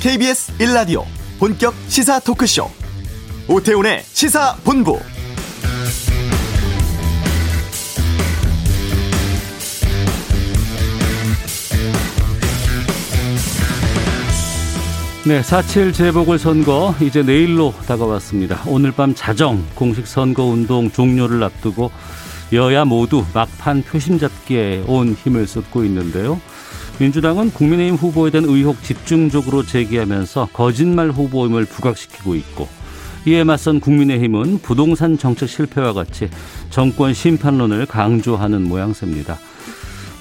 KBS 1라디오 본격 시사 토크쇼 오태훈의 시사본부 네, 4.7 재보궐선거 이제 내일로 다가왔습니다. 오늘 밤 자정 공식 선거운동 종료를 앞두고 여야 모두 막판 표심 잡기에 온 힘을 쏟고 있는데요. 민주당은 국민의힘 후보에 대한 의혹 집중적으로 제기하면서 거짓말 후보임을 부각시키고 있고 이에 맞선 국민의힘은 부동산 정책 실패와 같이 정권 심판론을 강조하는 모양새입니다.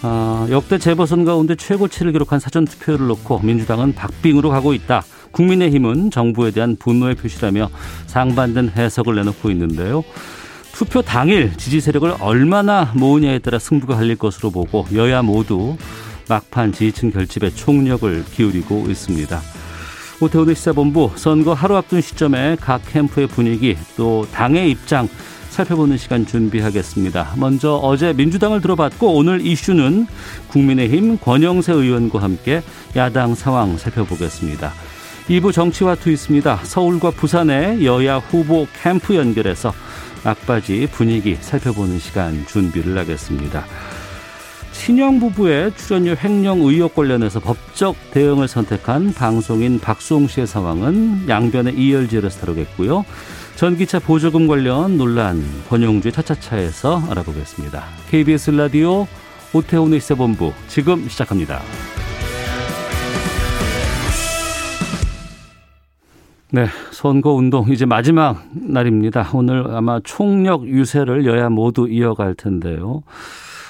아, 역대 재보선 가운데 최고치를 기록한 사전투표를 놓고 민주당은 박빙으로 가고 있다. 국민의힘은 정부에 대한 분노의 표시라며 상반된 해석을 내놓고 있는데요. 투표 당일 지지 세력을 얼마나 모으냐에 따라 승부가 갈릴 것으로 보고 여야 모두 막판 지지층 결집에 총력을 기울이고 있습니다. 오태훈의 시사본부 선거 하루 앞둔 시점에 각 캠프의 분위기 또 당의 입장 살펴보는 시간 준비하겠습니다. 먼저 어제 민주당을 들어봤고 오늘 이슈는 국민의힘 권영세 의원과 함께 야당 상황 살펴보겠습니다. 2부 정치와 투 있습니다. 서울과 부산의 여야 후보 캠프 연결해서 막바지 분위기 살펴보는 시간 준비를 하겠습니다. 친형 부부의 출연료 횡령 의혹 관련해서 법적 대응을 선택한 방송인 박수홍 씨의 상황은 양변의 이열지에서 다루겠고요. 전기차 보조금 관련 논란 권영주의 차차차에서 알아보겠습니다. KBS 라디오 오태훈의 시사본부 지금 시작합니다. 네, 선거 운동 이제 마지막 날입니다. 오늘 아마 총력 유세를 여야 모두 이어갈 텐데요.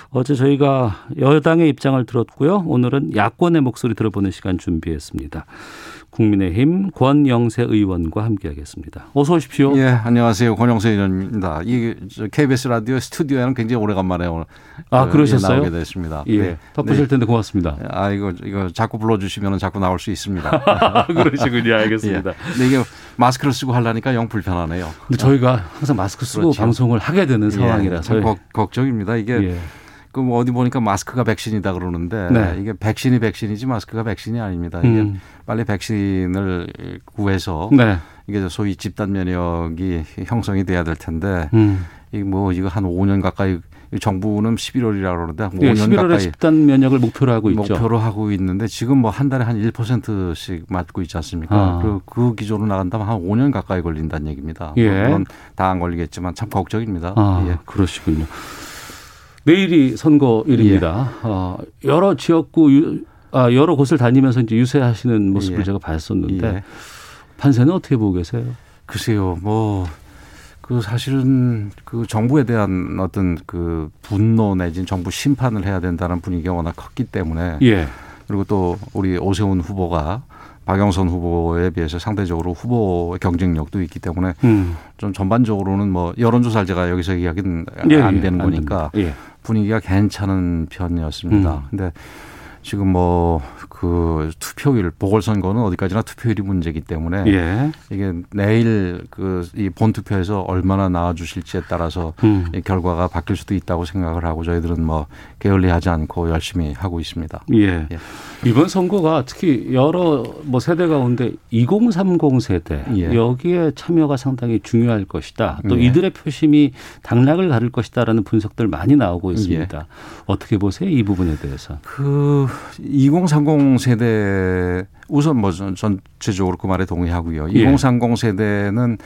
어제 저희가 여당의 입장을 들었고요. 오늘은 야권의 목소리 들어보는 시간 준비했습니다. 국민의힘 권영세 의원과 함께하겠습니다. 어서 오십시오. 예, 안녕하세요. 권영세 의원입니다. 이 KBS 라디오 스튜디오에는 굉장히 오래간만에 오늘 아 그, 그러셨어요? 나오게 됐습니다. 예, 네. 바쁘실 네. 텐데 고맙습니다. 아 이거 이거 자꾸 불러주시면 자꾸 나올 수 있습니다. 그러시군요. 알겠습니다. 예. 네, 이게 마스크를 쓰고 하려니까 영 불편하네요. 근데 저희가 항상 마스크 쓰고 그렇죠. 방송을 하게 되는 예, 상황이라서 참 걱정입니다. 이게. 예. 그뭐 어디 보니까 마스크가 백신이다 그러는데 네. 이게 백신이 백신이지 마스크가 백신이 아닙니다. 이게 음. 빨리 백신을 구해서 네. 이게 소위 집단 면역이 형성이 돼야 될 텐데 음. 이뭐 이거 한 5년 가까이 정부는 11월이라고 그러는데 네, 5년 11월에 가까이 집단 면역을 목표로 하고 있죠. 목표로 하고 있는데 지금 뭐 한 달에 한 1%씩 맞고 있지 않습니까? 아. 그, 그 기조로 나간다면 한 5년 가까이 걸린다는 얘기입니다. 예. 물론 다 안 걸리겠지만 참 걱정입니다. 아, 예. 그러시군요. 내일이 선거일입니다. 예. 어, 여러 지역구 유, 아, 여러 곳을 다니면서 이제 유세하시는 모습을 예. 제가 봤었는데 예. 판세는 어떻게 보고 계세요? 글쎄요, 뭐. 그 사실은 그 정부에 대한 어떤 그 분노 내지는 정부 심판을 해야 된다는 분위기가 워낙 컸기 때문에 예. 그리고 또 우리 오세훈 후보가 박영선 후보에 비해서 상대적으로 후보 경쟁력도 있기 때문에 음. 좀 전반적으로는 뭐 여론조사를 제가 여기서 이야기는 예, 안 되는 예, 거니까 예. 분위기가 괜찮은 편이었습니다. 음. 근데 지금 뭐 그 투표일 보궐선거는 어디까지나 투표일이 문제이기 때문에 예. 이게 내일 그 이 본투표에서 얼마나 나와주실지에 따라서 음. 이 결과가 바뀔 수도 있다고 생각을 하고 저희들은 뭐 게을리하지 않고 열심히 하고 있습니다. 예. 예. 이번 선거가 특히 여러 뭐 세대 가운데 2030 세대 예. 여기에 참여가 상당히 중요할 것이다. 또 예. 이들의 표심이 당락을 가를 것이다라는 분석들 많이 나오고 있습니다. 예. 어떻게 보세요? 이 부분에 대해서. 그2030 세대 우선 뭐 전체적으로 그 말에 동의하고요. 2030 예. 세대는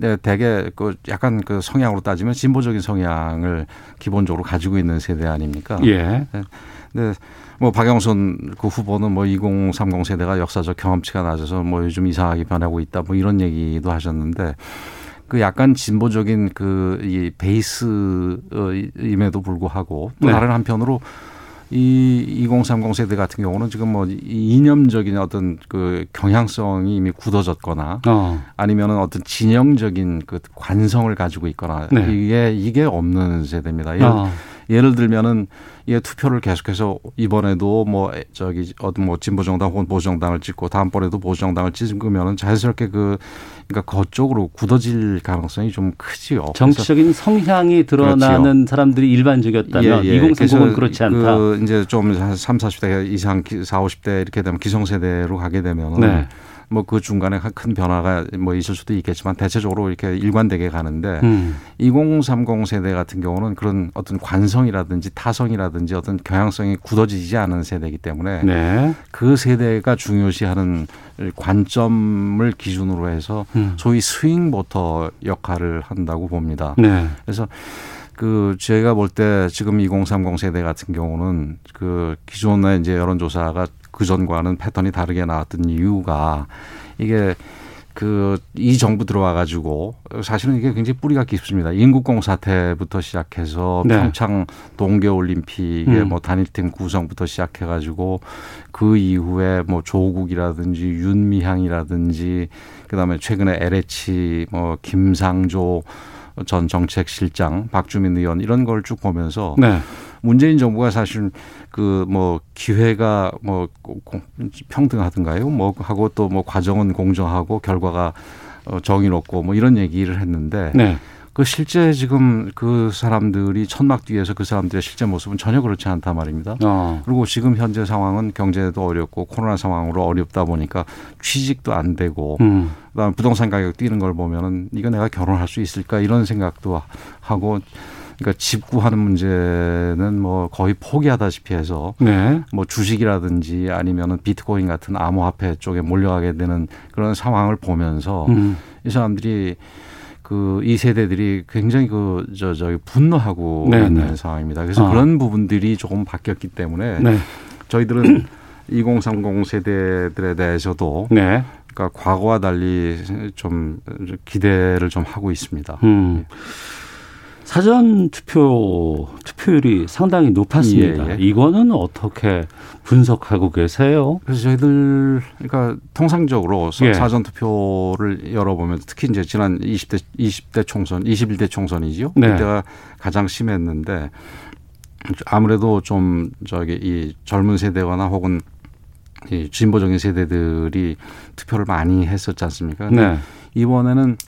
네, 대개 그 약간 그 성향으로 따지면 진보적인 성향을 기본적으로 가지고 있는 세대 아닙니까? 예. 네. 네. 뭐 박영선 그 후보는 뭐 2030 세대가 역사적 경험치가 낮아서 뭐 요즘 이상하게 변하고 있다 뭐 이런 얘기도 하셨는데 그 약간 진보적인 그 이 베이스임에도 불구하고 또 네. 다른 한편으로 이 2030 세대 같은 경우는 지금 뭐 이념적인 어떤 그 경향성이 이미 굳어졌거나 어. 아니면은 어떤 진영적인 그 관성을 가지고 있거나 네. 이게 이게 없는 세대입니다. 어. 예를 들면은 예 투표를 계속해서 이번에도 뭐 저기 어떤 뭐 진보 정당 혹은 보수 정당을 찍고 다음번에도 보수 정당을 찍으면은 자연스럽게 그 그러니까 그쪽으로 굳어질 가능성이 좀 크지요. 정치적인 성향이 드러나는 그렇지요. 사람들이 일반적이었다면 예, 예. 2030은 그렇지 않다. 그 이제 좀 3, 40대 이상 4, 50대 이렇게 되면 기성세대로 가게 되면은 네. 뭐 그 중간에 큰 변화가 뭐 있을 수도 있겠지만 대체적으로 이렇게 일관되게 가는데 음. 2030 세대 같은 경우는 그런 어떤 관성이라든지 타성이라든지 어떤 경향성이 굳어지지 않은 세대이기 때문에 네. 그 세대가 중요시하는 관점을 기준으로 해서 음. 소위 스윙 보터 역할을 한다고 봅니다. 네. 그래서 그 제가 볼 때 지금 2030 세대 같은 경우는 그 기존의 이제 여론조사가 그 전과는 패턴이 다르게 나왔던 이유가 이게 그 이 정부 들어와 가지고 사실은 이게 굉장히 뿌리가 깊습니다. 인국공 사태부터 시작해서 네. 평창 동계 올림픽의 음. 뭐 단일팀 구성부터 시작해 가지고 그 이후에 뭐 조국이라든지 윤미향이라든지 그다음에 최근에 LH 뭐 김상조 전 정책실장, 박주민 의원 이런 걸 쭉 보면서 네. 문재인 정부가 사실 그 뭐 기회가 뭐 평등하든가요? 뭐 하고 또 뭐 과정은 공정하고 결과가 어, 정의롭고 뭐 이런 얘기를 했는데 네. 그 실제 지금 그 사람들이 천막 뒤에서 그 사람들의 실제 모습은 전혀 그렇지 않단 말입니다. 어. 그리고 지금 현재 상황은 경제도 어렵고 코로나 상황으로 어렵다 보니까 취직도 안 되고 음. 그다음 부동산 가격 뛰는 걸 보면은 이거 내가 결혼할 수 있을까 이런 생각도 하고 그러니까 집 구하는 문제는 뭐 거의 포기하다시피 해서 네. 뭐 주식이라든지 아니면은 비트코인 같은 암호화폐 쪽에 몰려가게 되는 그런 상황을 보면서 음. 이 사람들이 그 이 세대들이 굉장히 그 저 저기 분노하고 네, 있는 네. 상황입니다. 그래서 아. 그런 부분들이 조금 바뀌었기 때문에 네. 저희들은 2030 세대들에 대해서도 네. 그러니까 과거와 달리 좀 기대를 좀 하고 있습니다. 음. 사전 투표 투표율이 상당히 높았습니다. 예, 예. 이거는 어떻게 분석하고 계세요? 그래서 저희들 그러니까 통상적으로 예. 사전 투표를 열어보면 특히 이제 지난 20대 20대 총선, 21대 총선이지요. 네. 그때가 가장 심했는데 아무래도 좀 저기 이 젊은 세대거나 혹은 이 진보적인 세대들이 투표를 많이 했었지 않습니까? 네. 이번에는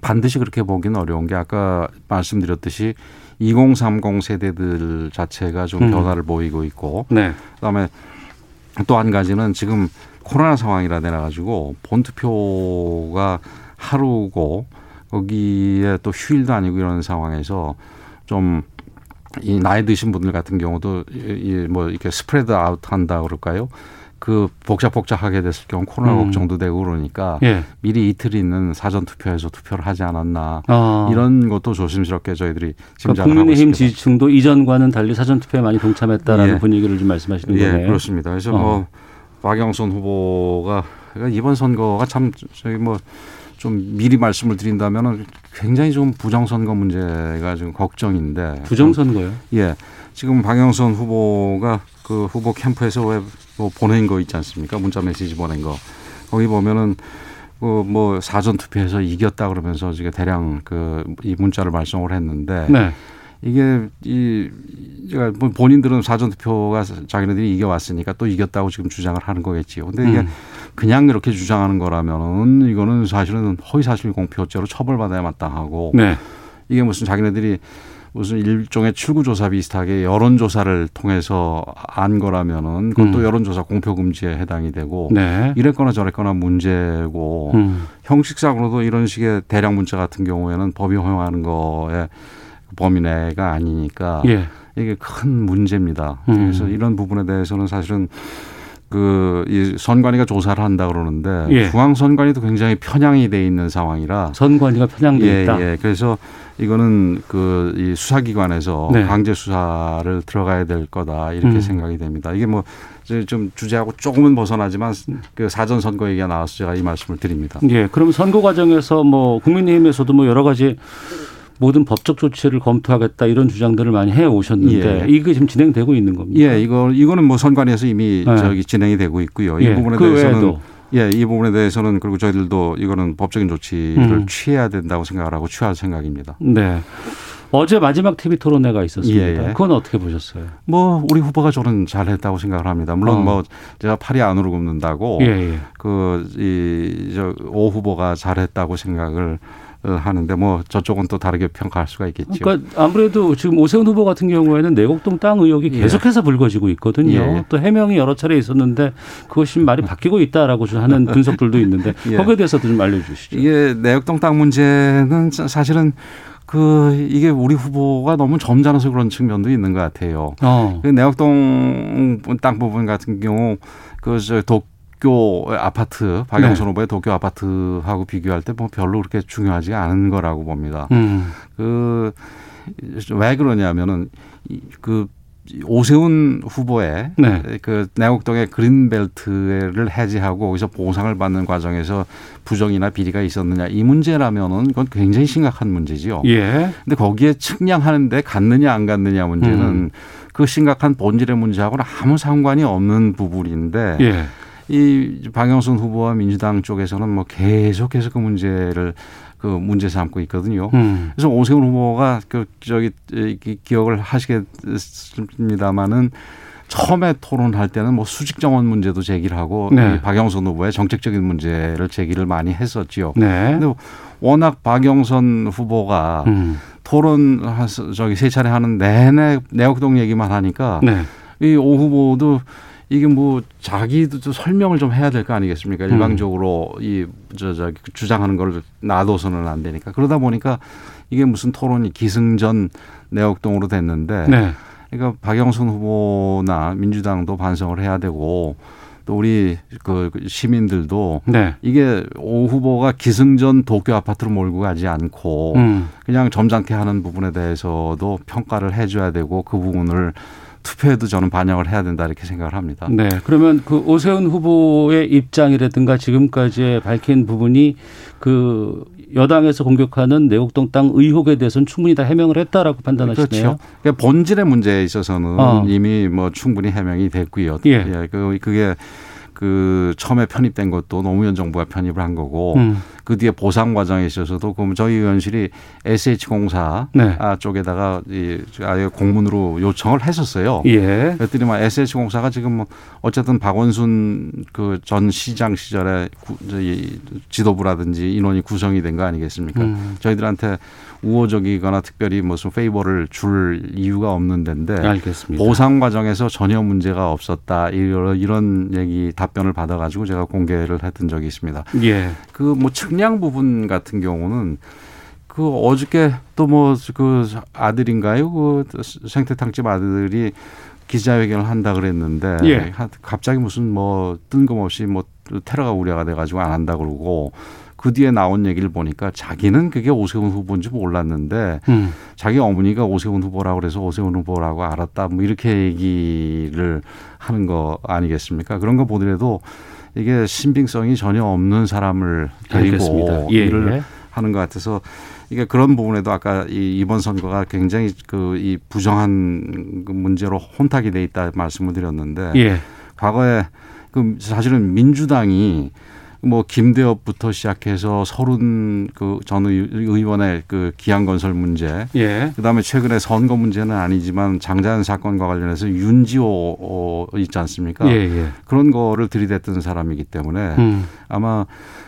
반드시 그렇게 보기는 어려운 게 아까 말씀드렸듯이 2030 세대들 자체가 좀 음. 변화를 보이고 있고 네. 그다음에 또 한 가지는 지금 코로나 상황이라 되나 가지고 본투표가 하루고 거기에 또 휴일도 아니고 이런 상황에서 좀 이 나이 드신 분들 같은 경우도 이 뭐 이렇게 spread out 한다 그럴까요? 그 복잡복잡하게 됐을 경우 코로나 음. 걱정도 되고 그러니까 예. 미리 이틀 있는 사전 투표에서 투표를 하지 않았나 아. 이런 것도 조심스럽게 저희들이 그러니까 국민의힘 지지층도 이전과는 달리 사전 투표에 많이 동참했다라는 예. 분위기를 좀 말씀하시는 예, 거네요. 그렇습니다. 그래서 어. 뭐 박영선 후보가 이번 선거가 참 저희 뭐 좀 미리 말씀을 드린다면은 굉장히 좀 부정선거 문제가 지금 걱정인데 부정선거요? 예. 지금 박영선 후보가 그 후보 캠프에서 왜 뭐 보낸 거 있지 않습니까? 문자 메시지 보낸 거. 거기 보면은 그뭐 사전 투표에서 이겼다 그러면서 지금 대량 그 이 문자를 발송을 했는데 네. 이게 이 제가 뭐 본인들은 사전 투표가 자기네들이 이겨 왔으니까 또 이겼다고 지금 주장을 하는 거겠지요. 근데 이게 음. 그냥 이렇게 주장하는 거라면은 이거는 사실은 허위 사실 공표죄로 처벌받아야 마땅하고 네. 이게 무슨 자기네들이 무슨 일종의 출구조사 비슷하게 여론조사를 통해서 안 거라면은 그것도 음. 여론조사 공표 금지에 해당이 되고 네. 이랬거나 저랬거나 문제고 음. 형식상으로도 이런 식의 대량 문자 같은 경우에는 법이 허용하는 거에 범위 내가 아니니까 예. 이게 큰 문제입니다. 음. 그래서 이런 부분에 대해서는 사실은 그이 선관위가 조사를 한다 그러는데 예. 중앙 선관위도 굉장히 편향이 돼 있는 상황이라 선관위가 편향돼 예, 있다. 예. 그래서 이거는 그 이 수사기관에서 네. 강제 수사를 들어가야 될 거다 이렇게 음. 생각이 됩니다. 이게 뭐 좀 주제하고 조금은 벗어나지만 그 사전 선거 얘기가 나와서 제가 이 말씀을 드립니다. 예. 그럼 선거 과정에서 뭐 국민의힘에서도 뭐 여러 가지 모든 법적 조치를 검토하겠다 이런 주장들을 많이 해 오셨는데 예. 이게 지금 진행되고 있는 겁니다. 예, 이거 이거는 뭐 선관위에서 이미 네. 저기 진행이 되고 있고요. 이 예. 부분에 그 대해서는 외에도. 예, 이 부분에 대해서는 그리고 저희들도 이거는 법적인 조치를 음. 취해야 된다고 생각을 하고 취할 생각입니다. 네. 어제 마지막 TV 토론회가 있었습니다. 예, 예. 그건 어떻게 보셨어요? 뭐 우리 후보가 저는 잘했다고 생각을 합니다. 물론 어. 뭐 제가 팔이 안으로 굽는다고 예, 예. 그이저오 후보가 잘했다고 생각을 하는데 뭐 저쪽은 또 다르게 평가할 수가 있겠죠. 그러니까 아무래도 지금 오세훈 후보 같은 경우에는 내곡동 땅 의혹이 예. 계속해서 불거지고 있거든요. 예. 또 해명이 여러 차례 있었는데 그것이 말이 바뀌고 있다라고 하는 분석들도 있는데 예. 거기에 대해서도 좀 알려주시죠. 이게 내곡동 땅 문제는 사실은 그 이게 우리 후보가 너무 점잖아서 그런 측면도 있는 것 같아요. 어. 그 내곡동 땅 부분 같은 경우 그 저 도쿄 아파트 박영선 네. 후보의 도쿄 아파트하고 비교할 때 뭐 별로 그렇게 중요하지 않은 거라고 봅니다. 음. 그왜 그러냐면은 그 오세훈 후보의 네. 그 내곡동의 그린벨트를 해제하고 거기서 보상을 받는 과정에서 부정이나 비리가 있었느냐 이 문제라면은 그건 굉장히 심각한 문제지요. 예. 근데 거기에 측량하는데 갔느냐 안 갔느냐 문제는 음. 그 심각한 본질의 문제하고는 아무 상관이 없는 부분인데 예. 이 방영순 후보와 민주당 쪽에서는 뭐 계속해서 그 문제를 그 문제 삼고 있거든요. 음. 그래서 오세훈 후보가 그 저기 기억을 하시겠습니다마는 처음에 토론할 때는 뭐 수직 정원 문제도 제기를 하고 네. 박영선 후보의 정책적인 문제를 제기를 많이 했었지요. 네. 근데 워낙 박영선 후보가 음. 토론 저기 세 차례 하는 내내 내역동 얘기만 하니까 네. 이오 후보도 이게 뭐 자기도 좀 설명을 좀 해야 될 거 아니겠습니까? 음. 일방적으로 이저 저 주장하는 걸 놔둬서는 안 되니까 그러다 보니까 이게 무슨 토론이 기승전 내역동으로 됐는데 네. 그러니까 박영선 후보나 민주당도 반성을 해야 되고 또 우리 그 시민들도 네. 이게 오 후보가 기승전 도쿄 아파트로 몰고 가지 않고 음. 그냥 점잖게 하는 부분에 대해서도 평가를 해줘야 되고 그 부분을 투표에도 저는 반영을 해야 된다 이렇게 생각을 합니다. 네. 그러면 그 오세훈 후보의 입장이라든가 지금까지 밝힌 부분이 그 여당에서 공격하는 내곡동 땅 의혹에 대해서는 충분히 다 해명을 했다라고 판단하시네요. 그렇죠. 그러니까 본질의 문제에 있어서는 어. 이미 뭐 충분히 해명이 됐고요. 예. 예. 그 그게 그 처음에 편입된 것도 노무현 정부가 편입을 한 거고 음. 그 뒤에 보상 과정에 있어서도 그럼 저희 의원실이 SH공사 네. 쪽에다가 이 아예 공문으로 요청을 했었어요. 예. 그랬더니 막 SH공사가 지금 뭐 어쨌든 박원순 그 전 시장 시절에 구, 지도부라든지 인원이 구성이 된 거 아니겠습니까? 음. 저희들한테 우호적이거나 특별히 무슨 페이버를 줄 이유가 없는 데인데 알겠습니다. 보상 과정에서 전혀 문제가 없었다 이런 이런 얘기 답변을 받아가지고 제가 공개를 했던 적이 있습니다. 예. 그 뭐 측량 부분 같은 경우는 그 어저께 또 뭐 그 아들인가요? 그 생태탕집 아들이 기자회견을 한다 그랬는데 예. 갑자기 무슨 뭐 뜬금없이 뭐 테러가 우려가 돼가지고 안 한다 그러고 그 뒤에 나온 얘기를 보니까 자기는 그게 오세훈 후보인지 몰랐는데 음. 자기 어머니가 오세훈 후보라고 그래서 오세훈 후보라고 알았다 뭐 이렇게 얘기를 하는 거 아니겠습니까? 그런 거 보더라도 이게 신빙성이 전혀 없는 사람을 데리고 예. 일을 예. 하는 것 같아서 이게 그런 부분에도 아까 이 이번 선거가 굉장히 그 이 부정한 그 문제로 혼탁이 돼 있다 말씀을 드렸는데 예. 과거에 그 사실은 민주당이 뭐 김대엽부터 시작해서 서른 그전 의원의 그 기한 건설 문제, 예. 그다음에 최근에 선거 문제는 아니지만 장자연 사건과 관련해서 윤지호 어, 있지 않습니까? 예, 예. 그런 거를 들이댔던 사람이기 때문에 음. 아마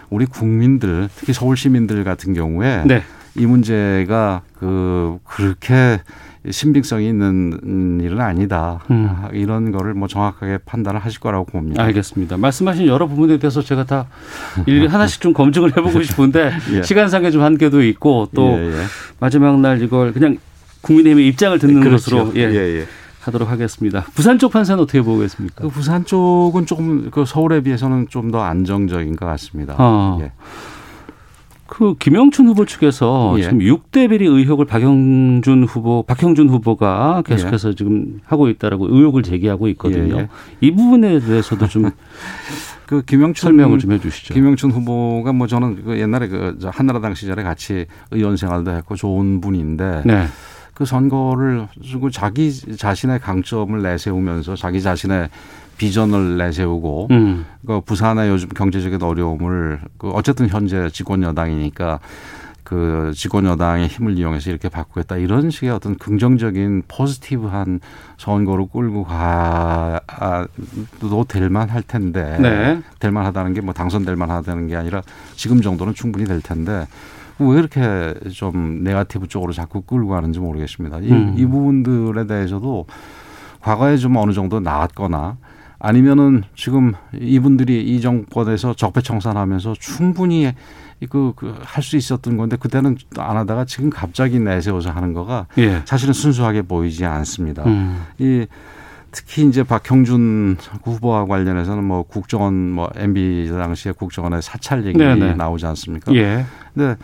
우리 국민들 특히 서울 시민들 같은 경우에 네. 이 문제가 그 그렇게 신빙성이 있는 일은 아니다. 음. 이런 거를 뭐 정확하게 판단을 하실 거라고 봅니다. 알겠습니다. 말씀하신 여러 부분에 대해서 제가 다 일일이 하나씩 좀 검증을 해보고 싶은데 예. 시간상의 좀 한계도 있고 또 예, 예. 마지막 날 이걸 그냥 국민의힘의 입장을 듣는 그렇죠. 것으로 예. 예, 예. 하도록 하겠습니다. 부산 쪽 판세는 어떻게 보고 계십니까? 그 부산 쪽은 조금 그 서울에 비해서는 좀 더 안정적인 것 같습니다. 어. 예. 그 김영춘 후보 측에서 예. 지금 6대 비리 의혹을 박영준 후보, 박형준 후보가 계속해서 예. 지금 하고 있다라고 의혹을 제기하고 있거든요. 예. 예. 이 부분에 대해서도 좀 그 김영춘 설명을 좀 해주시죠. 김영춘 후보가 뭐 저는 그 옛날에 그 한나라당 시절에 같이 의원 생활도 했고 좋은 분인데 네. 그 선거를 자기 자신의 강점을 내세우면서 자기 자신의 비전을 내세우고 음. 그 부산의 요즘 경제적인 어려움을 그 어쨌든 현재 집권 여당이니까 그 집권 여당의 힘을 이용해서 이렇게 바꾸겠다 이런 식의 어떤 긍정적인 포지티브한 선거로 끌고 가도 될만 할 텐데 네. 될만 하다는 게 뭐 당선될 만 하다는 게 아니라 지금 정도는 충분히 될 텐데 왜 이렇게 좀 네가티브 쪽으로 자꾸 끌고 가는지 모르겠습니다. 이, 음. 이 부분들에 대해서도 과거에 좀 어느 정도 나왔거나 아니면은 지금 이분들이 이 정권에서 적폐청산하면서 충분히 그, 그, 할 수 있었던 건데 그때는 안 하다가 지금 갑자기 내세워서 하는 거가 예. 사실은 순수하게 보이지 않습니다. 음. 이 특히 이제 박형준 후보와 관련해서는 뭐 국정원 뭐 MB 당시에 국정원의 사찰 얘기 네네. 나오지 않습니까? 예. 근데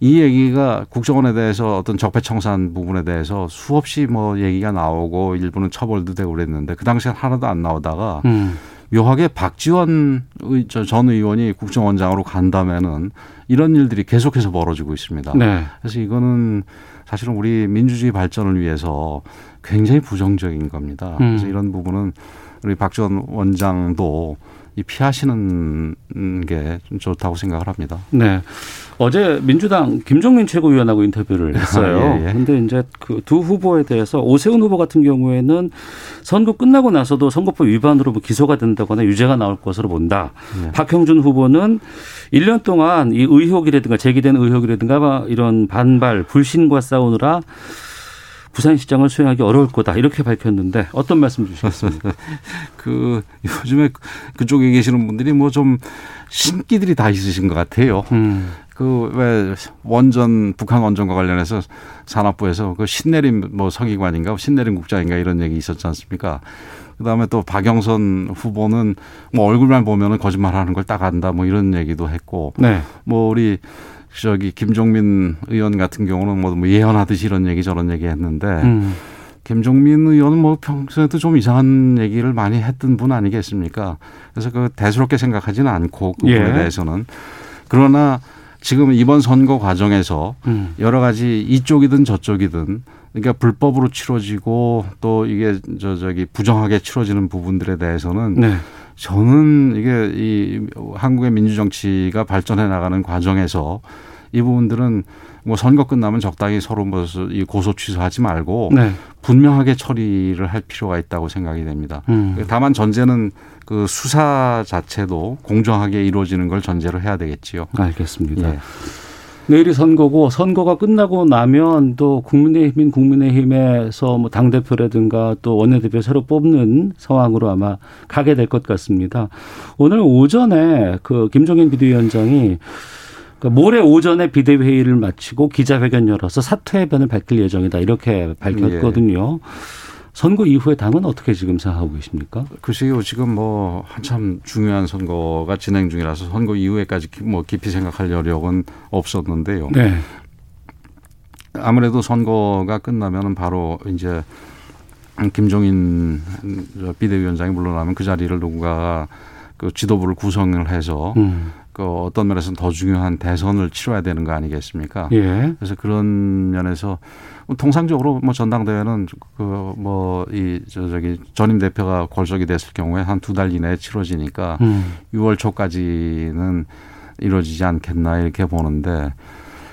이 얘기가 국정원에 대해서 어떤 적폐청산 부분에 대해서 수없이 뭐 얘기가 나오고 일부는 처벌도 되고 그랬는데 그 당시엔 하나도 안 나오다가 음. 묘하게 박지원 전 의원이 국정원장으로 간다면은 이런 일들이 계속해서 벌어지고 있습니다. 네. 그래서 이거는 사실은 우리 민주주의 발전을 위해서 굉장히 부정적인 겁니다. 음. 그래서 이런 부분은 우리 박지원 원장도 이 피하시는 게 좀 좋다고 생각을 합니다. 네. 어제 민주당 김종민 최고위원하고 인터뷰를 했어요. 예, 예. 근데 이제 그 두 후보에 대해서 오세훈 후보 같은 경우에는 선거 끝나고 나서도 선거법 위반으로 뭐 기소가 된다거나 유죄가 나올 것으로 본다. 예. 박형준 후보는 1년 동안 이 의혹이라든가 제기된 의혹이라든가 이런 반발, 불신과 싸우느라 부산시장을 수행하기 어려울 거다 이렇게 밝혔는데 어떤 말씀 주시겠습니까? 그 요즘에 그쪽에 계시는 분들이 뭐 좀 신기들이 다 있으신 것 같아요. 음. 그왜 원전 북한 원전과 관련해서 산업부에서 그 신내림 뭐 서기관인가 신내림 국장인가 이런 얘기 있었지 않습니까? 그다음에 또 박영선 후보는 뭐 얼굴만 보면은 거짓말하는 걸 딱 안다 뭐 이런 얘기도 했고 네. 뭐 우리 저기 김종민 의원 같은 경우는 뭐, 뭐 예언하듯이 이런 얘기 저런 얘기 했는데 음. 김종민 의원은 뭐 평소에도 좀 이상한 얘기를 많이 했던 분 아니겠습니까? 그래서 그 대수롭게 생각하지는 않고 그 부분에 예. 대해서는 그러나 지금 이번 선거 과정에서 음. 여러 가지 이쪽이든 저쪽이든 그러니까 불법으로 치러지고 또 이게 저 저기 부정하게 치러지는 부분들에 대해서는 네. 저는 이게 이 한국의 민주 정치가 발전해 나가는 과정에서 이 부분들은 뭐 선거 끝나면 적당히 서로 뭐이 고소 취소하지 말고 네. 분명하게 처리를 할 필요가 있다고 생각이 됩니다. 음. 다만 전제는 그 수사 자체도 공정하게 이루어지는 걸 전제로 해야 되겠지요. 알겠습니다. 예. 내일이 선거고 선거가 끝나고 나면 또 국민의힘인 국민의힘에서 뭐 당대표라든가 또 원내대표 새로 뽑는 상황으로 아마 가게 될 것 같습니다. 오늘 오전에 그 김종인 비대위원장이 그러니까 모레 오전에 비대회의를 마치고 기자회견 열어서 사퇴 해변을 밝힐 예정이다 이렇게 밝혔거든요. 예. 선거 이후에 당은 어떻게 지금 생각하고 계십니까? 글쎄요, 지금 뭐 한참 중요한 선거가 진행 중이라서 선거 이후에까지 뭐 깊이 생각할 여력은 없었는데요. 네. 아무래도 선거가 끝나면은 바로 이제 김종인 비대위원장이 물러나면 그 자리를 누군가 그 지도부를 구성을 해서 음. 그 어떤 면에서는 더 중요한 대선을 치러야 되는 거 아니겠습니까? 예. 그래서 그런 면에서 통상적으로 뭐 전당대회는 그 뭐 이 저 저기 전임 대표가 골석이 됐을 경우에 한 두 달 이내에 치러지니까 음. 6월 초까지는 이루어지지 않겠나 이렇게 보는데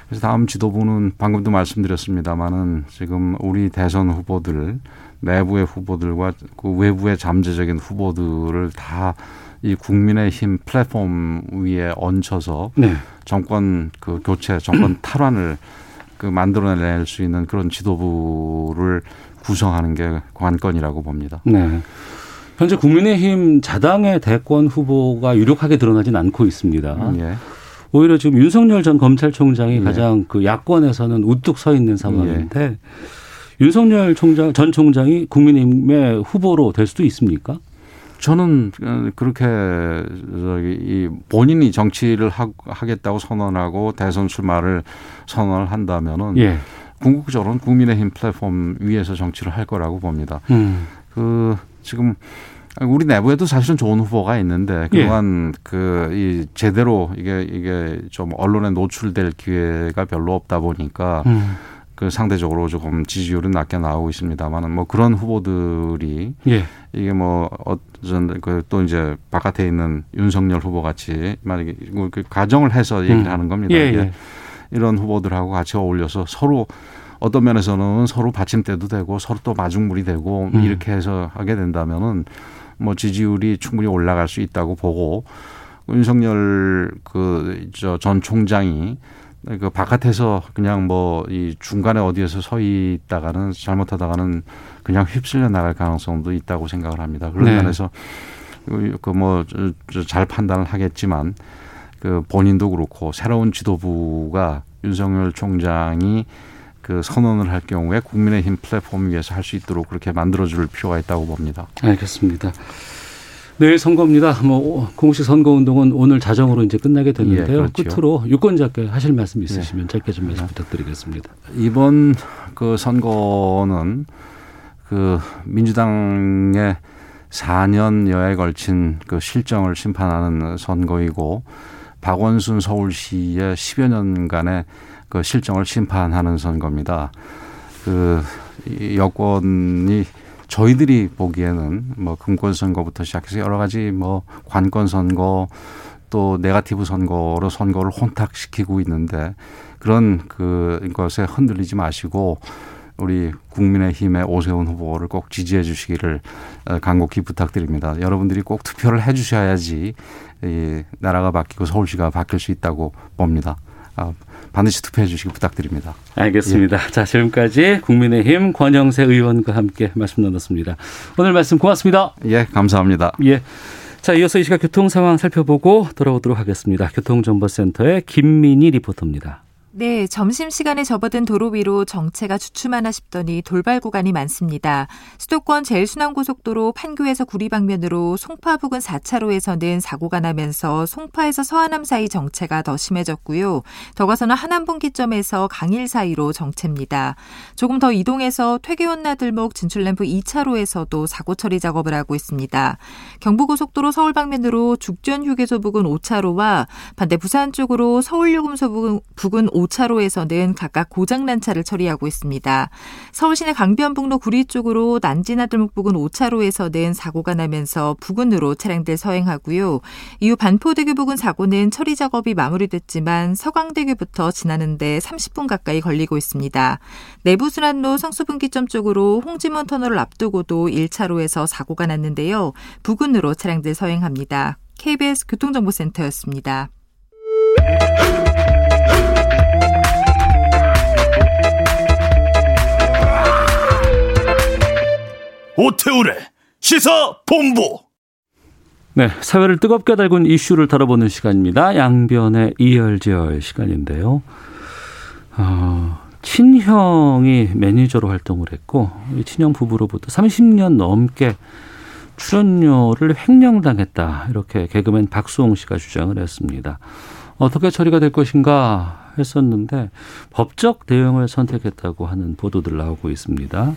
그래서 다음 지도부는 방금도 말씀드렸습니다마는 지금 우리 대선 후보들 내부의 후보들과 그 외부의 잠재적인 후보들을 다 이 국민의힘 플랫폼 위에 얹혀서 네. 정권 그 교체, 정권 탈환을 그 만들어낼 수 있는 그런 지도부를 구성하는 게 관건이라고 봅니다. 네. 현재 국민의힘 자당의 대권 후보가 유력하게 드러나진 않고 있습니다. 음, 예. 오히려 지금 윤석열 전 검찰총장이 예. 가장 그 야권에서는 우뚝 서 있는 상황인데 예. 윤석열 총장 전 총장이 국민의힘의 후보로 될 수도 있습니까? 저는 어, 그렇게 저기 이 본인이 정치를 하겠다고 선언하고 대선 출마를 선언을 한다면은 예. 궁극적으로는 국민의힘 플랫폼 위에서 정치를 할 거라고 봅니다. 음. 그 지금 우리 내부에도 사실은 좋은 후보가 있는데 그동안 예. 그이 제대로 이게 이게 좀 언론에 노출될 기회가 별로 없다 보니까 음. 그 상대적으로 조금 지지율은 낮게 나오고 있습니다만은 뭐 그런 후보들이 예. 이게 뭐 어전 그또 이제 바깥에 있는 윤석열 후보 같이 만약에 뭐그 가정을 해서 얘기를 음. 하는 겁니다. 예, 예. 이런 후보들하고 같이 어울려서 서로 어떤 면에서는 서로 받침대도 되고 서로 또 마중물이 되고 음. 이렇게 해서 하게 된다면은 뭐 지지율이 충분히 올라갈 수 있다고 보고 윤석열 그 저 전 총장이 그 바깥에서 그냥 뭐 이 중간에 어디에서 서 있다가는 잘못하다가는 그냥 휩쓸려 나갈 가능성도 있다고 생각을 합니다. 그런 네. 면에서 그 뭐 잘 판단을 하겠지만 그 본인도 그렇고 새로운 지도부가 윤석열 총장이 그 선언을 할 경우에 국민의힘 플랫폼 위에서 할 수 있도록 그렇게 만들어줄 필요가 있다고 봅니다. 알겠습니다. 내일 선거입니다. 뭐 공식 선거 운동은 오늘 자정으로 이제 끝나게 되는데요. 예, 그렇죠. 끝으로 유권자께 하실 말씀 있으시면 예. 짧게 좀 말씀 부탁드리겠습니다. 이번 그 선거는 그 민주당의 4년여에 걸친 그 실정을 심판하는 선거이고 박원순 서울시의 10여 년간의 그 실정을 심판하는 선거입니다. 그 여권이 저희들이 보기에는 뭐 금권 선거부터 시작해서 여러 가지 뭐 관권 선거 또 네가티브 선거로 선거를 혼탁시키고 있는데 그런 그 것에 흔들리지 마시고 우리 국민의힘의 오세훈 후보를 꼭 지지해 주시기를 간곡히 부탁드립니다. 여러분들이 꼭 투표를 해 주셔야지 이 나라가 바뀌고 서울시가 바뀔 수 있다고 봅니다. 아, 반드시 투표해 주시기 부탁드립니다. 알겠습니다. 예. 자, 지금까지 국민의힘 권영세 의원과 함께 말씀 나눴습니다. 오늘 말씀 고맙습니다. 예, 감사합니다. 예. 자, 이어서 이 시각 교통 상황 살펴보고 돌아오도록 하겠습니다. 교통정보센터의 김민희 리포터입니다. 네, 점심시간에 접어든 도로 위로 정체가 주춤하나 싶더니 돌발 구간이 많습니다. 수도권 제일순환고속도로 판교에서 구리 방면으로 송파 부근 4차로에서는 사고가 나면서 송파에서 서하남 사이 정체가 더 심해졌고요. 더 가서는 하남분기점에서 강일 사이로 정체입니다. 조금 더 이동해서 퇴계원 나들목 진출램프 2차로에서도 사고 처리 작업을 하고 있습니다. 경부고속도로 서울 방면으로 죽전 휴게소 부근 5차로와 반대 부산 쪽으로 서울요금소 부근 5 차로에서는 각각 고장난 차를 처리하고 있습니다. 서울시내 강변북로 구리 쪽으로 난지나들목 부근 5차로에서는 사고가 나면서 부근으로 차량들 서행하고요. 이후 반포대교 부근 사고는 처리 작업이 마무리됐지만 서강대교부터 지나는데 30분 가까이 걸리고 있습니다. 내부순환로 성수분기점 쪽으로 홍지문 터널을 앞두고도 1차로에서 사고가 났는데요. 부근으로 차량들 서행합니다. KBS 교통정보센터였습니다. 오태우래 시사 본부. 네, 사회를 뜨겁게 달군 이슈를 다뤄보는 시간입니다. 양변의 이열지열 시간인데요. 어, 친형이 매니저로 활동을 했고 이 친형 부부로부터 30년 넘게 출연료를 횡령당했다 이렇게 개그맨 박수홍 씨가 주장을 했습니다. 어떻게 처리가 될 것인가 했었는데 법적 대응을 선택했다고 하는 보도들 나오고 있습니다.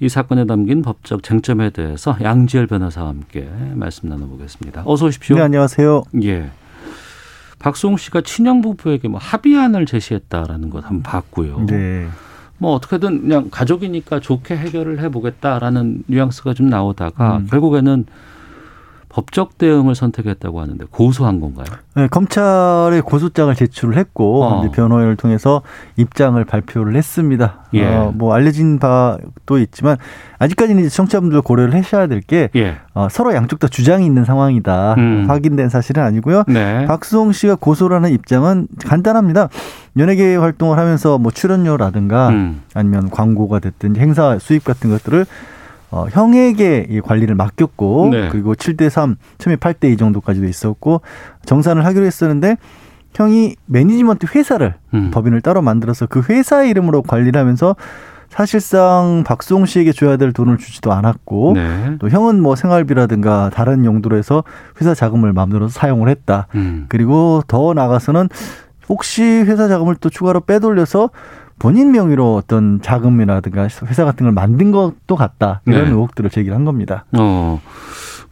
이 사건에 담긴 법적 쟁점에 대해서 양지열 변호사와 함께 말씀 나눠보겠습니다. 어서 오십시오. 네, 안녕하세요. 예. 박수홍 씨가 친형 부부에게 뭐 합의안을 제시했다라는 것 한번 봤고요. 네. 뭐 어떻게든 그냥 가족이니까 좋게 해결을 해보겠다라는 뉘앙스가 좀 나오다가 음. 결국에는 법적 대응을 선택했다고 하는데 고소한 건가요? 네, 검찰에 고소장을 제출을 했고 어. 변호인을 통해서 입장을 발표를 했습니다. 예. 어, 뭐 알려진 바도 있지만 아직까지는 청취자분들 고려를 하셔야 될게 예. 어, 서로 양쪽 다 주장이 있는 상황이다. 음. 확인된 사실은 아니고요. 네. 박수홍 씨가 고소를 하는 입장은 간단합니다. 연예계 활동을 하면서 뭐 출연료라든가 음. 아니면 광고가 됐든 행사 수입 같은 것들을 어, 형에게 이 관리를 맡겼고 네. 그리고 7대 3, 처음에 8대 2 정도까지도 있었고 정산을 하기로 했었는데 형이 매니지먼트 회사를 음. 법인을 따로 만들어서 그 회사 이름으로 관리를 하면서 사실상 박수홍 씨에게 줘야 될 돈을 주지도 않았고 네. 또 형은 뭐 생활비라든가 다른 용도로 해서 회사 자금을 마음대로 사용을 했다. 음. 그리고 더 나가서는 혹시 회사 자금을 또 추가로 빼돌려서 본인 명의로 어떤 자금이라든가 회사 같은 걸 만든 것도 같다 이런 네. 의혹들을 제기한 겁니다. 어,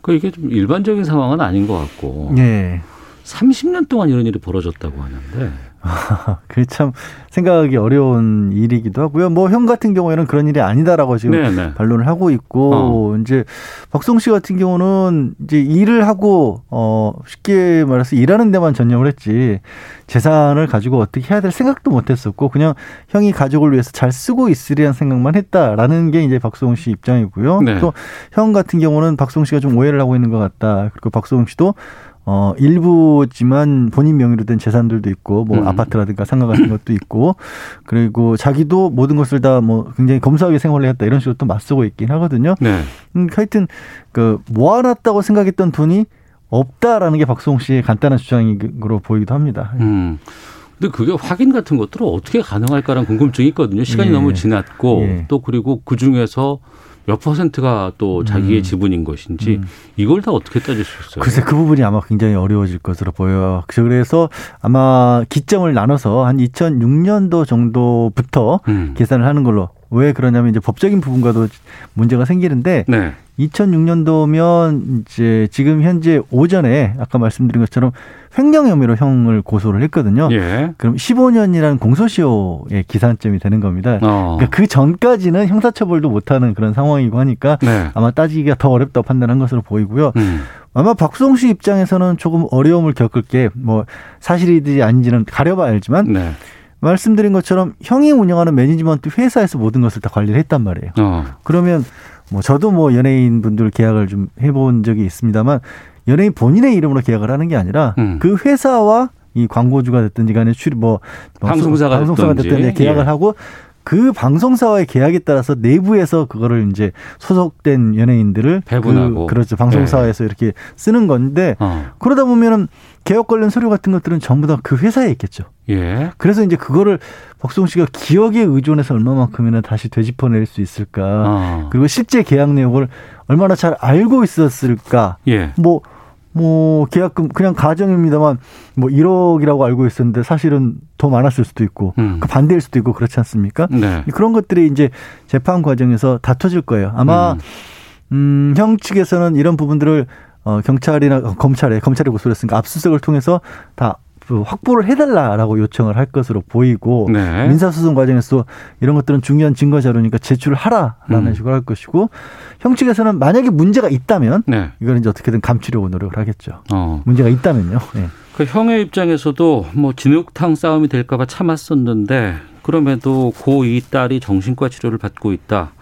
그 이게 좀 일반적인 상황은 아닌 것 같고. 네. 30년 동안 이런 일이 벌어졌다고 하는데. 그게 참 생각하기 어려운 일이기도 하고요. 뭐 형 같은 경우에는 그런 일이 아니다라고 지금 네네. 네. 반론을 하고 있고 어. 이제 박성 씨 같은 경우는 이제 일을 하고 어 쉽게 말해서 일하는 데만 전념을 했지 재산을 가지고 어떻게 해야 될 생각도 못 했었고 그냥 형이 가족을 위해서 잘 쓰고 있으리란 생각만 했다라는 게 이제 박수홍 씨 입장이고요. 네. 또형 같은 경우는 박수홍 씨가 좀 오해를 하고 있는 것 같다. 그리고 박수홍 씨도 어, 일부지만 본인 명의로 된 재산들도 있고, 뭐, 음. 아파트라든가 상가 같은 것도 있고, 그리고 자기도 모든 것을 다 뭐 굉장히 검소하게 생활을 했다, 이런 식으로 또 맞서고 있긴 하거든요. 네. 음, 하여튼, 그, 모아놨다고 생각했던 돈이 없다라는 게 박수홍 씨의 간단한 주장으로 보이기도 합니다. 음. 근데 그게 확인 같은 것들은 어떻게 가능할까라는 궁금증이 있거든요. 시간이 예. 너무 지났고, 예. 또 그리고 그 중에서 몇 퍼센트가 또 자기의 음. 지분인 것인지 음. 이걸 다 어떻게 따질 수 있어요? 글쎄 그 부분이 아마 굉장히 어려워질 것으로 보여요. 그래서 아마 기점을 나눠서 한 2006년도 정도부터 음. 계산을 하는 걸로 왜 그러냐면 이제 법적인 부분과도 문제가 생기는데 네. 2006년도면 이제 지금 현재 오전에 아까 말씀드린 것처럼 횡령 혐의로 형을 고소를 했거든요. 예. 그럼 15년이라는 공소시효의 기산점이 되는 겁니다. 어. 그러니까 그 전까지는 형사처벌도 못하는 그런 상황이고 하니까 네. 아마 따지기가 더 어렵다고 판단한 것으로 보이고요. 음. 아마 박수홍 씨 입장에서는 조금 어려움을 겪을 게 뭐 사실이든지 아닌지는 가려봐야 알지만 네. 말씀드린 것처럼 형이 운영하는 매니지먼트 회사에서 모든 것을 다 관리를 했단 말이에요. 어. 그러면 뭐 저도 뭐 연예인 분들 계약을 좀 해본 적이 있습니다만 연예인 본인의 이름으로 계약을 하는 게 아니라 음. 그 회사와 이 광고주가 됐든지 간에 출입 뭐, 뭐 방송사가, 방송사가 됐든지 계약을 예. 하고 그 방송사와의 계약에 따라서 내부에서 그거를 이제 소속된 연예인들을 배분하고 그, 그렇죠 방송사에서 네. 이렇게 쓰는 건데 어. 그러다 보면은 개혁 관련 서류 같은 것들은 전부 다 그 회사에 있겠죠. 예. 그래서 이제 그거를 박수홍 씨가 기억에 의존해서 얼마만큼이나 다시 되짚어낼 수 있을까. 어. 그리고 실제 계약 내용을 얼마나 잘 알고 있었을까. 예. 뭐 뭐 계약금 그냥 가정입니다만 뭐 1억이라고 알고 있었는데 사실은 더 많았을 수도 있고 음. 그 반대일 수도 있고 그렇지 않습니까? 네. 그런 것들이 이제 재판 과정에서 다퉈질 거예요. 아마 음. 음, 형 측에서는 이런 부분들을 어, 경찰이나 어, 검찰에 검찰에 고소를 했으니까 압수수색을 통해서 다그 확보를 해달라라고 요청을 할 것으로 보이고 네. 민사소송 과정에서 이런 것들은 중요한 증거 자료니까 제출을 하라라는 음. 식으로 할 것이고 형 측에서는 만약에 문제가 있다면 네. 이건 이제 어떻게든 감추려고 노력을 하겠죠. 어. 문제가 있다면요. 네. 그 형의 입장에서도 뭐 진흙탕 싸움이 될까봐 참았었는데 그럼에도 고2 딸이 정신과 치료를 받고 있다.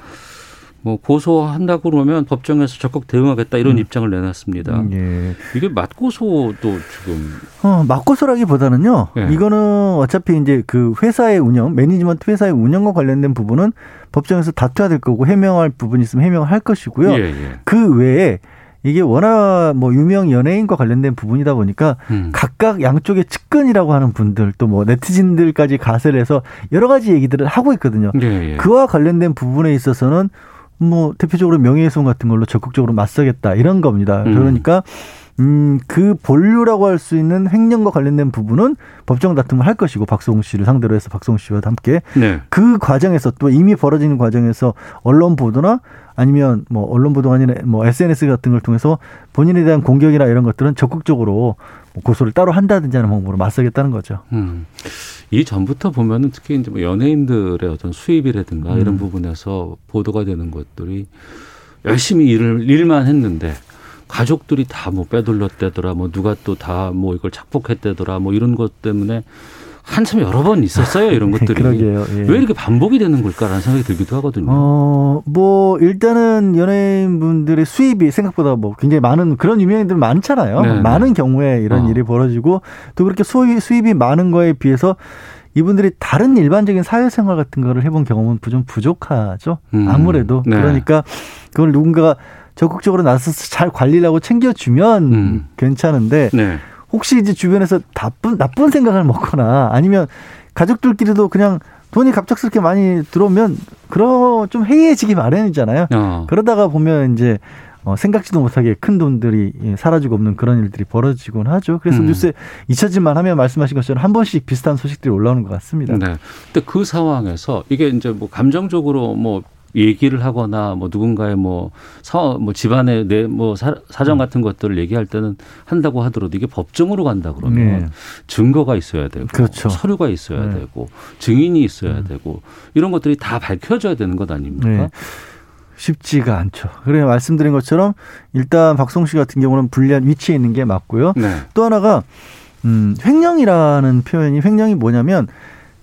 뭐 고소한다고 그러면 법정에서 적극 대응하겠다 이런 음. 입장을 내놨습니다. 음, 예. 이게 맞고소도 지금 어, 맞고소라기보다는요. 예. 이거는 어차피 이제 그 회사의 운영, 매니지먼트 회사의 운영과 관련된 부분은 법정에서 다투어야 될 거고 해명할 부분 이 있으면 해명을 할 것이고요. 예, 예. 그 외에 이게 워낙 뭐 유명 연예인과 관련된 부분이다 보니까 음. 각각 양쪽의 측근이라고 하는 분들 또 뭐 네티즌들까지 가세를 해서 여러 가지 얘기들을 하고 있거든요. 예, 예. 그와 관련된 부분에 있어서는 뭐 대표적으로 명예훼손 같은 걸로 적극적으로 맞서겠다 이런 겁니다. 음. 그러니까 음, 그 본류라고 할 수 있는 횡령과 관련된 부분은 법정 다툼을 할 것이고 박성웅 씨를 상대로 해서 박성웅 씨와 함께 네. 그 과정에서 또 이미 벌어지는 과정에서 언론 보도나 아니면 뭐 언론 보도가 아니라 뭐 SNS 같은 걸 통해서 본인에 대한 공격이나 이런 것들은 적극적으로 뭐 고소를 따로 한다든지 하는 방법으로 맞서겠다는 거죠. 음. 이 전부터 보면은 특히 이제 뭐 연예인들의 어떤 수입이라든가 음. 이런 부분에서 보도가 되는 것들이 열심히 일을 일만 했는데 가족들이 다 뭐 빼돌렸대더라 뭐 누가 또 다 뭐 이걸 착복했대더라 뭐 이런 것 때문에 한참 여러 번 있었어요 이런 것들이 그러게요. 예. 왜 이렇게 반복이 되는 걸까라는 생각이 들기도 하거든요. 어 뭐 일단은 연예인분들의 수입이 생각보다 뭐 굉장히 많은 그런 유명인들 많잖아요. 네네. 많은 경우에 이런 어. 일이 벌어지고 또 그렇게 수입, 수입이 많은 거에 비해서 이분들이 다른 일반적인 사회생활 같은 거를 해본 경험은 좀 부족하죠. 음. 아무래도 네. 그러니까 그걸 누군가가 적극적으로 나서서 잘 관리를 하고 챙겨주면 음. 괜찮은데. 네. 혹시 이제 주변에서 나쁜 나쁜 생각을 먹거나 아니면 가족들끼리도 그냥 돈이 갑작스럽게 많이 들어오면 그런 좀 해이해지기 마련이잖아요. 어. 그러다가 보면 이제 어, 생각지도 못하게 큰 돈들이 예, 사라지고 없는 그런 일들이 벌어지곤 하죠. 그래서 음. 뉴스에 잊혀질만 하면 말씀하신 것처럼 한 번씩 비슷한 소식들이 올라오는 것 같습니다. 네. 근데 그 상황에서 이게 이제 뭐 감정적으로 뭐 얘기를 하거나 뭐 누군가의 뭐, 사, 뭐 집안의 내 뭐 사정 음. 같은 것들을 얘기할 때는 한다고 하더라도 이게 법정으로 간다 그러면 네. 증거가 있어야 되고 그렇죠. 서류가 있어야 네. 되고 증인이 있어야 음. 되고 이런 것들이 다 밝혀져야 되는 것 아닙니까? 네. 쉽지가 않죠. 그래 말씀드린 것처럼 일단 박성 씨 같은 경우는 불리한 위치에 있는 게 맞고요. 네. 또 하나가 음, 횡령이라는 표현이 횡령이 뭐냐면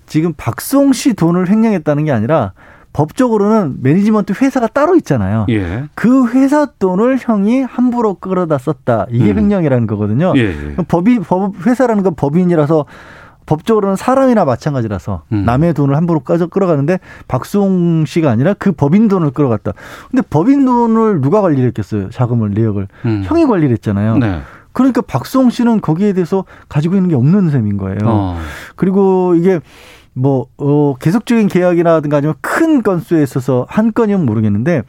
지금 박송 씨 돈을 횡령했다는 게 아니라 법적으로는 매니지먼트 회사가 따로 있잖아요. 예. 그 회사 돈을 형이 함부로 끌어다 썼다. 이게 음. 횡령이라는 거거든요. 예, 예. 법이 법 회사라는 건 법인이라서 법적으로는 사람이나 마찬가지라서 음. 남의 돈을 함부로 꺼져 끌어가는데 박수홍 씨가 아니라 그 법인 돈을 끌어갔다. 근데 법인 돈을 누가 관리를 했겠어요? 자금을 내역을 음. 형이 관리를 했잖아요. 네. 그러니까 박수홍 씨는 거기에 대해서 가지고 있는 게 없는 셈인 거예요. 어. 그리고 이게 뭐, 어, 계속적인 계약이라든가 아니면 큰 건수에 있어서 한 건이면 모르겠는데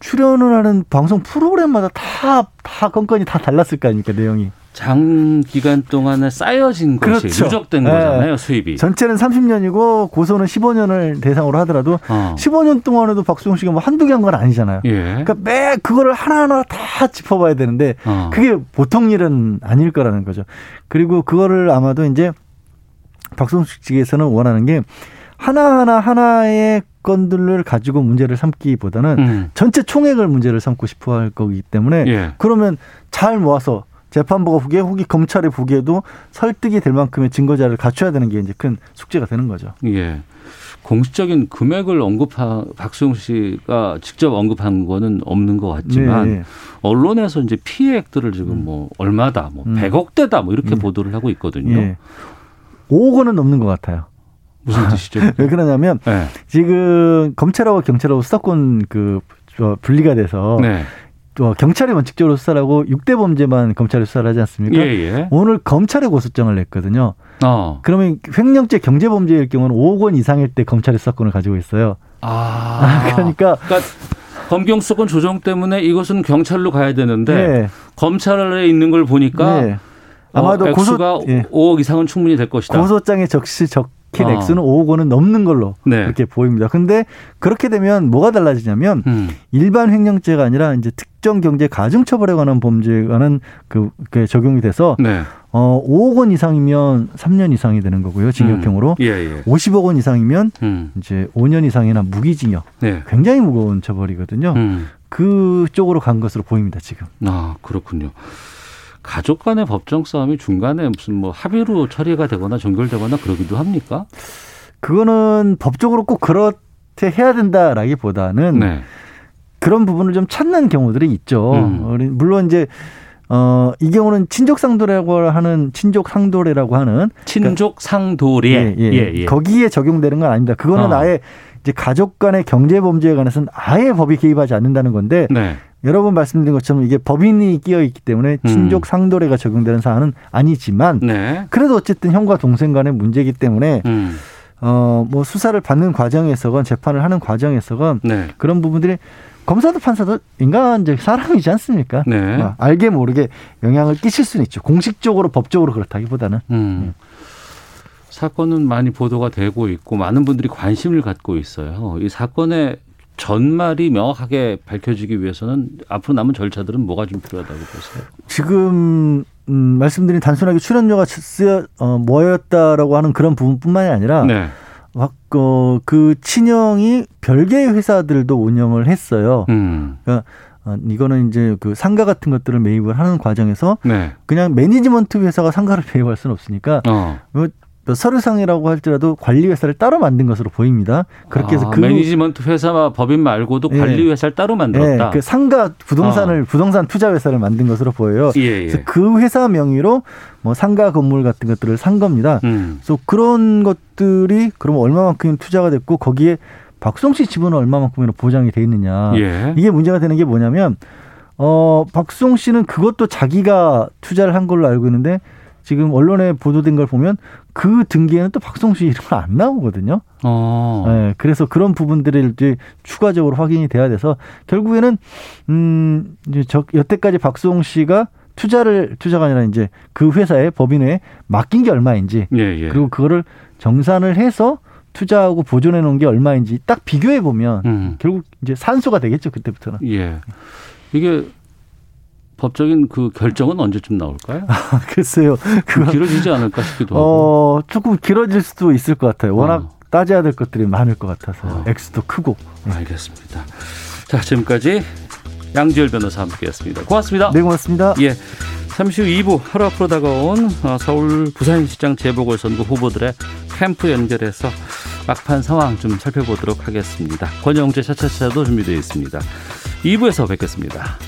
출연을 하는 방송 프로그램마다 다, 다 건건이 다 달랐을 거 아닙니까, 내용이. 장기간 동안에 쌓여진 그렇죠. 것이 누적된 네. 거잖아요, 수입이. 전체는 30년이고 고소는 15년을 대상으로 하더라도 어. 15년 동안에도 박수홍 씨가 뭐 한두 개 한 건 아니잖아요. 예. 그러니까 매 그거를 하나하나 다 짚어봐야 되는데 어. 그게 보통 일은 아닐 거라는 거죠. 그리고 그거를 아마도 이제 박성식 측에서는 원하는 게 하나하나 하나의 건들을 가지고 문제를 삼기보다는 음. 전체 총액을 문제를 삼고 싶어 할 거기 때문에 예. 그러면 잘 모아서 재판부가 보기에 혹이 검찰이 보기에도 설득이 될 만큼의 증거 자료를 갖춰야 되는 게 이제 큰 숙제가 되는 거죠. 예. 공식적인 금액을 언급한 박수영 씨가 직접 언급한 거는 없는 것 같지만 네. 언론에서 이제 피해액들을 지금 음. 뭐 얼마다 뭐 음. 100억 대다 뭐 이렇게 음. 보도를 하고 있거든요. 네. 5억 원은 넘는 것 같아요. 무슨 뜻이죠? 왜 그러냐면 네. 지금 검찰하고 경찰하고 수사권 그 분리가 돼서 네. 또 경찰이 원칙적으로 수사를 하고 6대 범죄만 검찰이 수사를 하지 않습니까? 예, 예. 오늘 검찰에 고소장을 냈거든요. 어. 그러면 횡령죄 경제범죄일 경우는 5억 원 이상일 때 검찰이 수사권을 가지고 있어요. 아, 아 그러니까, 그러니까 검경 수사권 조정 때문에 이것은 경찰로 가야 되는데 네. 검찰에 있는 걸 보니까 네. 아마도 어, 고소가 예. 5억 이상은 충분히 될 것이다. 고소장에 적시 적힌 어. 액수는 5억 원은 넘는 걸로 네. 그렇게 보입니다. 근데 그렇게 되면 뭐가 달라지냐면 음. 일반 횡령죄가 아니라 이제 특정 경제 가중 처벌에 관한 범죄가는 그, 그 적용이 돼서 네. 어 5억 원 이상이면 3년 이상이 되는 거고요. 징역형으로. 음. 예, 예. 50억 원 이상이면 음. 이제 5년 이상이나 무기징역. 네. 굉장히 무거운 처벌이거든요. 음. 그쪽으로 간 것으로 보입니다, 지금. 아, 그렇군요. 가족 간의 법정 싸움이 중간에 무슨 뭐 합의로 처리가 되거나 종결되거나 그러기도 합니까? 그거는 법적으로 꼭 그렇게 해야 된다라기보다는 네. 그런 부분을 좀 찾는 경우들이 있죠. 음. 물론 이제 어, 이 경우는 친족 상도례라고 하는 친족 상도례라고 하는 친족 상도례 그러니까, 예, 예, 예, 예. 거기에 적용되는 건 아닙니다. 그거는 어. 아예 이제 가족 간의 경제 범죄에 관해서는 아예 법이 개입하지 않는다는 건데 네. 여러 번 말씀드린 것처럼 이게 법인이 끼어 있기 때문에 음. 친족 상도례가 적용되는 사안은 아니지만 네. 그래도 어쨌든 형과 동생 간의 문제이기 때문에 음. 어뭐 수사를 받는 과정에서건 재판을 하는 과정에서건 네. 그런 부분들이 검사도 판사도 인간적 사람이지 않습니까? 네. 어, 알게 모르게 영향을 끼칠 수는 있죠. 공식적으로 법적으로 그렇다기보다는. 음. 네. 사건은 많이 보도가 되고 있고 많은 분들이 관심을 갖고 있어요. 이 사건의 전말이 명확하게 밝혀지기 위해서는 앞으로 남은 절차들은 뭐가 좀 필요하다고 보세요? 지금 음, 말씀드린 단순하게 출연료가 쓰여 어, 모였다라고 하는 그런 부분뿐만이 아니라 네. 어, 그 친형이 별개의 회사들도 운영을 했어요. 음. 그러니까 어, 이거는 이제 그 상가 같은 것들을 매입을 하는 과정에서 네. 그냥 매니지먼트 회사가 상가를 매입할 수는 없으니까 어. 뭐 서류상이라고 할지라도 관리 회사를 따로 만든 것으로 보입니다. 그렇게 해서 아, 그 매니지먼트 회사와 법인 말고도 예. 관리 회사를 따로 만들었다. 예, 그 상가 부동산을 아. 부동산 투자 회사를 만든 것으로 보여요. 예, 예. 그래서 그 회사 명의로 뭐 상가 건물 같은 것들을 산 겁니다. 음. 그래서 그런 것들이 그럼 얼마만큼 투자가 됐고 거기에 박송 씨 지분은 얼마만큼이나 보장이 돼 있느냐. 예. 이게 문제가 되는 게 뭐냐면 어 박송 씨는 그것도 자기가 투자를 한 걸로 알고 있는데 지금 언론에 보도된 걸 보면 그 등기에는 또 박성수 이름 안 나오거든요. 어. 네, 그래서 그런 부분들을 이제 추가적으로 확인이 돼야 돼서 결국에는 음 이제 저 여태까지 박수홍 씨가 투자를 투자가 아니라 이제 그 회사의 법인에 맡긴 게 얼마인지 예, 예. 그리고 그거를 정산을 해서 투자하고 보존해 놓은 게 얼마인지 딱 비교해 보면 음. 결국 이제 산소가 되겠죠 그때부터는. 예. 이게 법적인 그 결정은 언제쯤 나올까요? 아, 글쎄요. 그 길어지지 않을까 싶기도 하고. 어, 조금 길어질 수도 있을 것 같아요. 워낙 어. 따져야 될 것들이 많을 것 같아서 어. 액수도 크고. 알겠습니다. 자, 지금까지 양지열 변호사 함께했습니다. 고맙습니다. 네, 고맙습니다. 예. 잠시 후 2부 하루 앞으로 다가온 어, 서울 부산시장 재보궐선거 후보들의 캠프 연결해서 막판 상황 좀 살펴보도록 하겠습니다. 권영재 차차차도 준비되어 있습니다. 2부에서 뵙겠습니다.